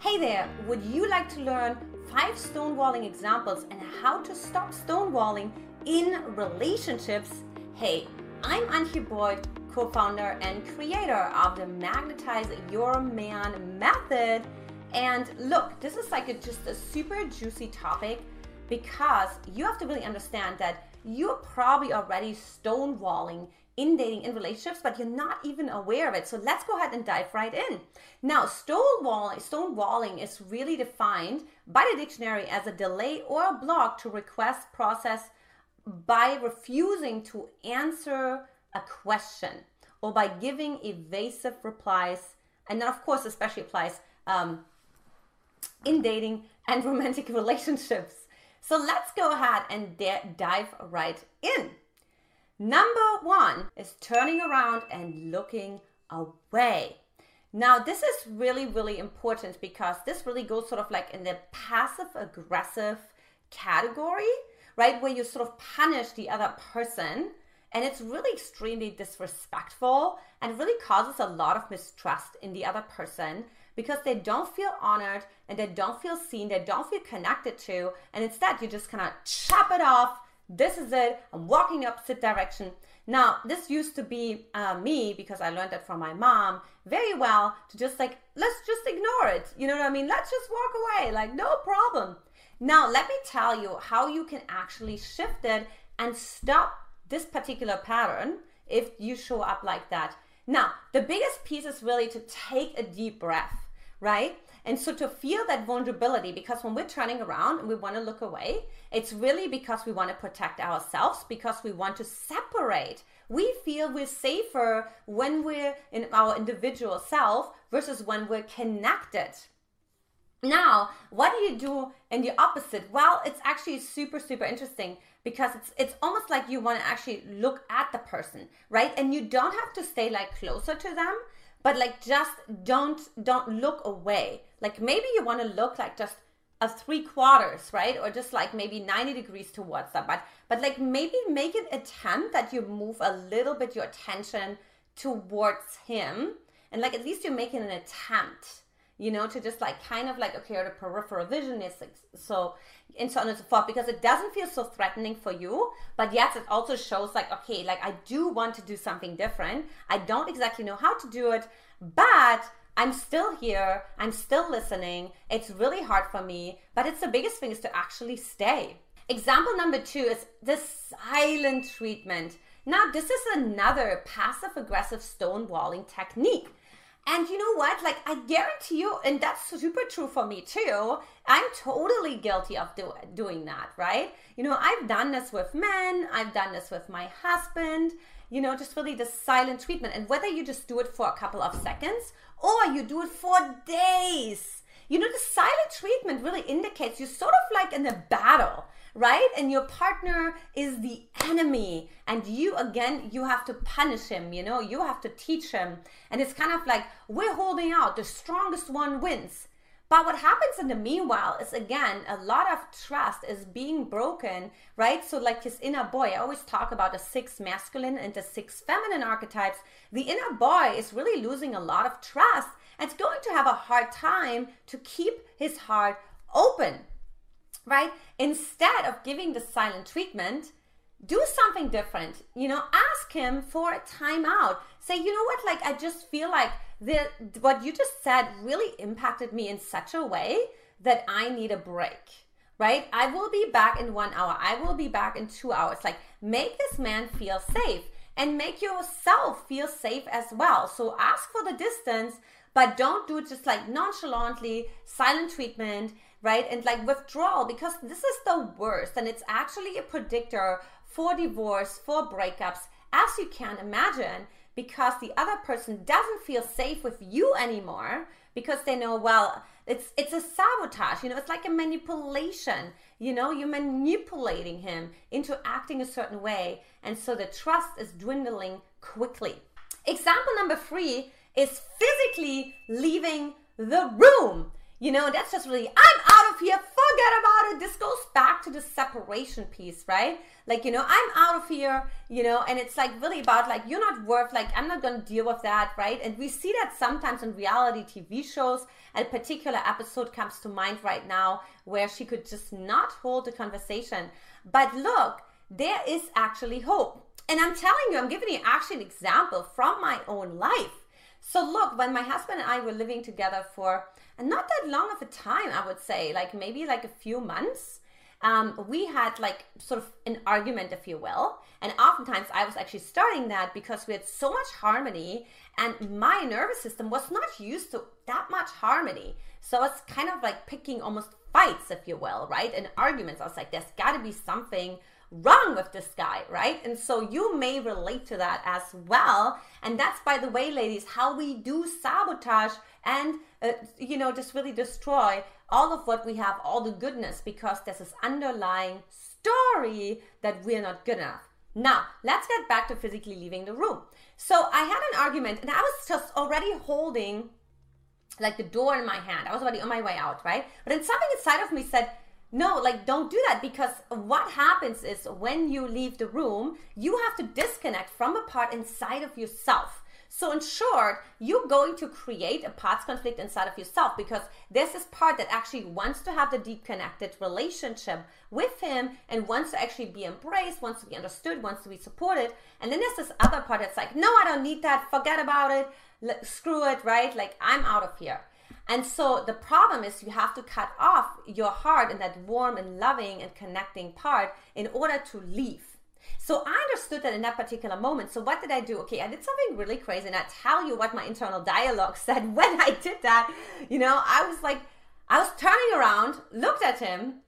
Hey there, would you like to learn five stonewalling examples and how to stop stonewalling in relationships? Hey, I'm Antia Boyd, co founder and creator of the Magnetize Your Man method. And look, this is like a, just a super juicy topic because you have to really understand that you're probably already stonewalling in dating in relationships, but you're not even aware of it. So let's go ahead and dive right in. Now, stonewalling, is really defined by the dictionary as a delay or a block to request process by refusing to answer a question or by giving evasive replies. And that, of course, especially applies um, in dating and romantic relationships. So let's go ahead and dive right in. Number one is turning around and looking away. Now, this is really, really important because this really goes sort of like in the passive aggressive category, right? Where you sort of punish the other person. And it's really extremely disrespectful and really causes a lot of mistrust in the other person because they don't feel honored and they don't feel seen, they don't feel connected to. And instead, you just kind of chop it off this is it. I'm walking opposite direction. Now, this used to be uh, me because I learned that from my mom very well to just like, let's just ignore it. You know what I mean? Let's just walk away. Like, no problem. Now, let me tell you how you can actually shift it and stop this particular pattern if you show up like that. Now, the biggest piece is really to take a deep breath, right? And so to feel that vulnerability, because when we're turning around and we want to look away, it's really because we want to protect ourselves, because we want to separate. We feel we're safer when we're in our individual self versus when we're connected. Now, what do you do in the opposite? Well, it's actually super, super interesting because it's it's almost like you want to actually look at the person, right? And you don't have to stay like closer to them but like just don't don't look away. Like maybe you want to look like just a three quarters right? Or just like maybe 90 degrees towards them. But but like maybe make an attempt that you move a little bit your attention towards him. And like at least you're making an attempt you know, to just like kind of like, okay, or the peripheral vision is like, so, and so on and so forth, because it doesn't feel so threatening for you, but yes, it also shows like, okay, like I do want to do something different. I don't exactly know how to do it, but I'm still here. I'm still listening. It's really hard for me, but it's the biggest thing is to actually stay. Example number two is the silent treatment. Now, this is another passive aggressive stonewalling technique. And you know what? Like, I guarantee you, and that's super true for me too. I'm totally guilty of do, doing that, right? You know, I've done this with men, I've done this with my husband, you know, just really the silent treatment. And whether you just do it for a couple of seconds or you do it for days, you know, the silent treatment really indicates you're sort of like in a battle right? And your partner is the enemy. And you, again, you have to punish him, you know, you have to teach him. And it's kind of like we're holding out, the strongest one wins. But what happens in the meanwhile is again, a lot of trust is being broken, right? So, like his inner boy, I always talk about the six masculine and the six feminine archetypes. The inner boy is really losing a lot of trust and it's going to have a hard time to keep his heart open right? Instead of giving the silent treatment, do something different. You know, ask him for a timeout. Say, you know what, like I just feel like the what you just said really impacted me in such a way that I need a break. Right? I will be back in one hour. I will be back in two hours. Like, make this man feel safe and make yourself feel safe as well. So ask for the distance, but don't do it just like nonchalantly, silent treatment right? And like withdrawal, because this is the worst. And it's actually a predictor for divorce, for breakups, as you can imagine, because the other person doesn't feel safe with you anymore because they know, well, it's it's a sabotage, you know, it's like a manipulation. You know, you're manipulating him into acting a certain way. And so the trust is dwindling quickly. Example number three is physically leaving the room You know, that's just really, I'm out of here, forget about it. This goes back to the separation piece, right? Like, you know, I'm out of here, you know, and it's like really about like, you're not worth, like, I'm not gonna deal with that, right? And we see that sometimes in reality TV shows. A particular episode comes to mind right now where she could just not hold the conversation. But look, there is actually hope. And I'm telling you, I'm giving you actually an example from my own life. So look, when my husband and I were living together for not that long of a time, I would say, like maybe like a few months, um, we had like sort of an argument, if you will. And oftentimes I was actually starting that because we had so much harmony and my nervous system was not used to that much harmony. So it's kind of like picking almost fights, if you will, right? And arguments. I was like, there's got to be something wrong with this guy, right? And so you may relate to that as well. And that's, by the way, ladies, how we do sabotage and, uh, you know, just really destroy all of what we have, all the goodness, because there's this underlying story that we're not good enough. Now, let's get back to physically leaving the room. So I had an argument and I was just already holding like the door in my hand. I was already on my way out, right? But then something inside of me said, no, like don't do that because what happens is when you leave the room, you have to disconnect from a part inside of yourself. So, in short, you're going to create a parts conflict inside of yourself because there's this part that actually wants to have the deep connected relationship with him and wants to actually be embraced, wants to be understood, wants to be supported. And then there's this other part that's like, no, I don't need that, forget about it, screw it, right? Like, I'm out of here. And so the problem is you have to cut off your heart and that warm and loving and connecting part in order to leave. So I understood that in that particular moment. So what did I do? Okay, I did something really crazy, and I tell you what my internal dialogue said when I did that. You know, I was like, I was turning around, looked at him,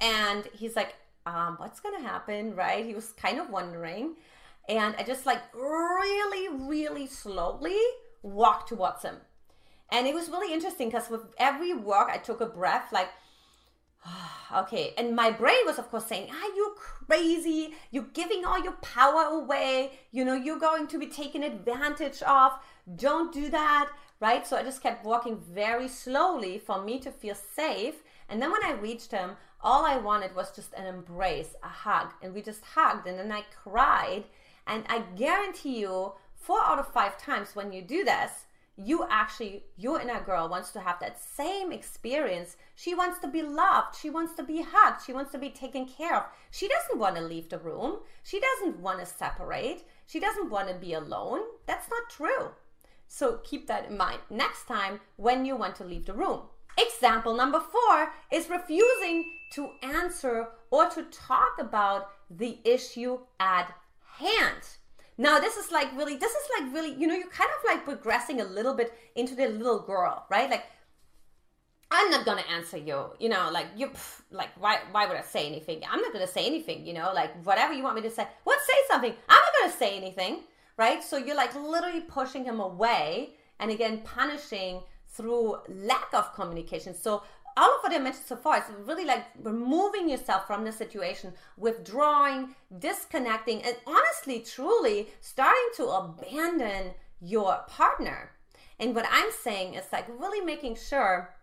and he's like, um, what's gonna happen? Right? He was kind of wondering. And I just like really, really slowly walked towards him. And it was really interesting because with every walk, I took a breath like, okay. And my brain was, of course, saying, Are you crazy? You're giving all your power away. You know, you're going to be taken advantage of. Don't do that. Right. So I just kept walking very slowly for me to feel safe. And then when I reached him, all I wanted was just an embrace, a hug. And we just hugged. And then I cried. And I guarantee you, four out of five times when you do this, you actually your inner girl wants to have that same experience. She wants to be loved. She wants to be hugged. She wants to be taken care of. She doesn't want to leave the room. She doesn't want to separate. She doesn't want to be alone. That's not true. So keep that in mind. Next time when you want to leave the room. Example number four is refusing to answer or to talk about the issue at hand now this is like really, this is like really, you know, you're kind of like progressing a little bit into the little girl, right? Like, I'm not gonna answer you, you know, like you, like why, why would I say anything? I'm not gonna say anything, you know, like whatever you want me to say. What say something? I'm not gonna say anything, right? So you're like literally pushing him away, and again punishing through lack of communication. So all of what I mentioned so far is really like removing yourself from the situation, withdrawing, disconnecting, and honestly, truly starting to abandon your partner. And what I'm saying is like really making sure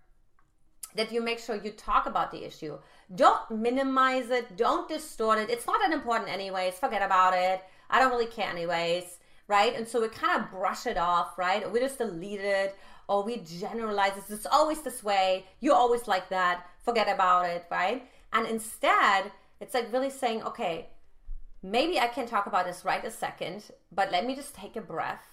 that you make sure you talk about the issue. Don't minimize it, don't distort it. It's not that important, anyways. Forget about it. I don't really care, anyways. Right? And so we kind of brush it off, right? We just delete it or we generalize this. It's always this way. You're always like that. Forget about it, right? And instead, it's like really saying, okay, maybe I can talk about this right a second, but let me just take a breath,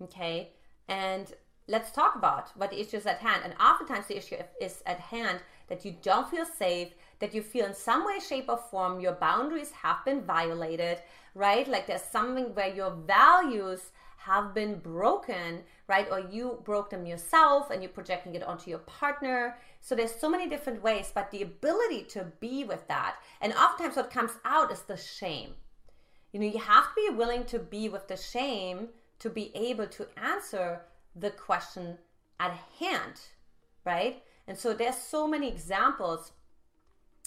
okay? And let's talk about what the issue is at hand. And oftentimes, the issue is at hand that you don't feel safe, that you feel in some way, shape, or form your boundaries have been violated, right? Like there's something where your values have been broken, right? Or you broke them yourself and you're projecting it onto your partner. So there's so many different ways, but the ability to be with that. And oftentimes what comes out is the shame. You know, you have to be willing to be with the shame to be able to answer the question at hand, right? And so there's so many examples.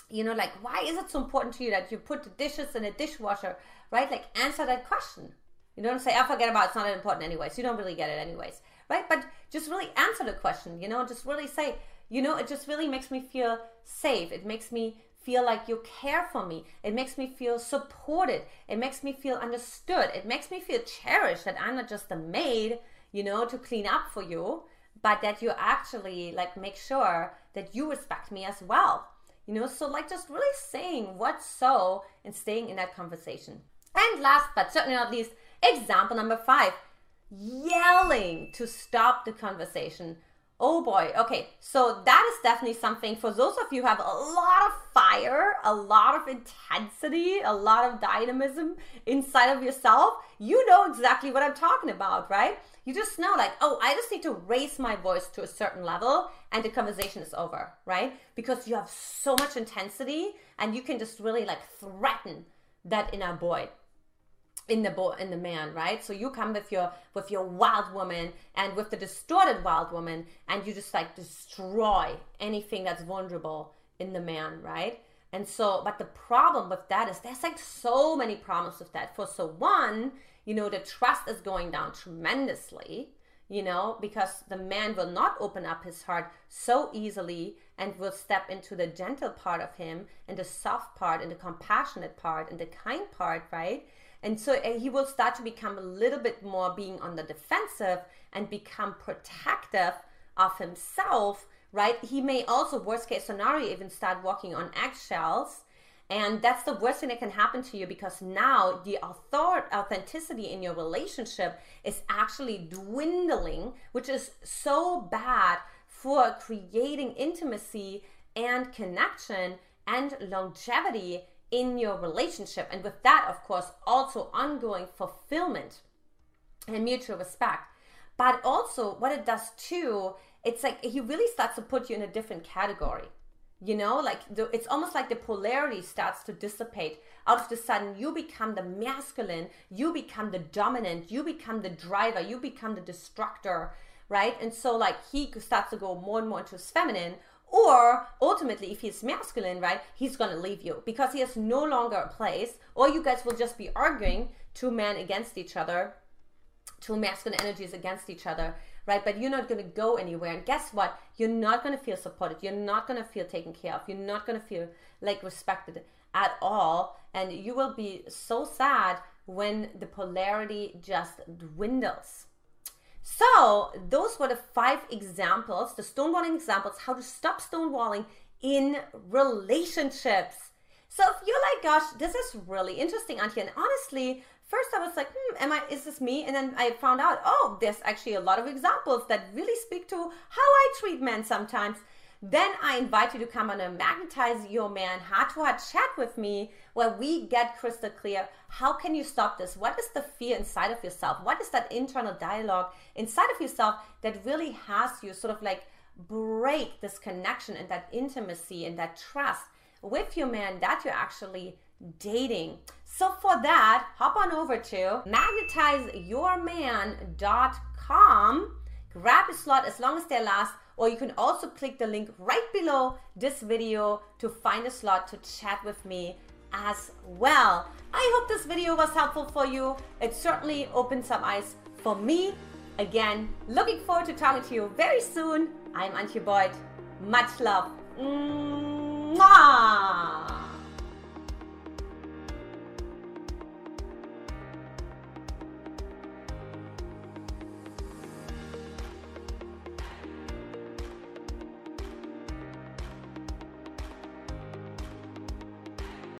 You know, like why is it so important to you that you put the dishes in a dishwasher, right? Like answer that question you don't say, I oh, forget about it, it's not important anyways. You don't really get it anyways. Right? But just really answer the question, you know, just really say, you know, it just really makes me feel safe. It makes me feel like you care for me. It makes me feel supported. It makes me feel understood. It makes me feel cherished that I'm not just a maid, you know, to clean up for you, but that you actually like make sure that you respect me as well. You know, so like just really saying what's so and staying in that conversation. And last but certainly not least, example number five yelling to stop the conversation Oh boy. Okay. So that is definitely something for those of you who have a lot of fire, a lot of intensity, a lot of dynamism inside of yourself. You know exactly what I'm talking about, right? You just know, like, oh, I just need to raise my voice to a certain level and the conversation is over, right? Because you have so much intensity and you can just really like threaten that inner boy in the boy in the man right? So you come with your with your wild woman and with the distorted wild woman and you just like destroy anything that's vulnerable in the man right? And so but the problem with that is there's like so many problems with that. For so one you know the trust is going down tremendously you know because the man will not open up his heart so easily and will step into the gentle part of him and the soft part and the compassionate part and the kind part right and so he will start to become a little bit more being on the defensive and become protective of himself, right? He may also, worst case scenario, even start walking on eggshells. And that's the worst thing that can happen to you because now the author- authenticity in your relationship is actually dwindling, which is so bad for creating intimacy and connection and longevity in your relationship. And with that, of course, also ongoing fulfillment and mutual respect. But also, what it does too, it's like he really starts to put you in a different category. You know, like the, it's almost like the polarity starts to dissipate. Out of the sudden, you become the masculine, you become the dominant, you become the driver, you become the destructor, right? And so, like, he starts to go more and more into his feminine, or ultimately, if he's masculine, right, he's going to leave you because he has no longer a place, or you guys will just be arguing two men against each other, two masculine energies against each other, right? But you're not going to go anywhere. And guess what? You're not going to feel supported. You're not going to feel taken care of. You're not going to feel like respected at all. And you will be so sad when the polarity just dwindles so those were the five examples, the stonewalling examples, how to stop stonewalling in relationships. So if you're like, gosh, this is really interesting, Antia, and honestly, first I was like, hmm, am I? Is this me? And then I found out, oh, there's actually a lot of examples that really speak to how I treat men sometimes. Then I invite you to come on a magnetize your man heart to heart chat with me where we get crystal clear. How can you stop this? What is the fear inside of yourself? What is that internal dialogue inside of yourself that really has you sort of like break this connection and that intimacy and that trust with your man that you're actually dating? So for that, hop on over to magnetizeyourman.com, grab a slot as long as they last or you can also click the link right below this video to find a slot to chat with me as well. I hope this video was helpful for you. It certainly opened some eyes for me. Again, looking forward to talking to you very soon. I'm Antia Boyd. Much love. Mwah!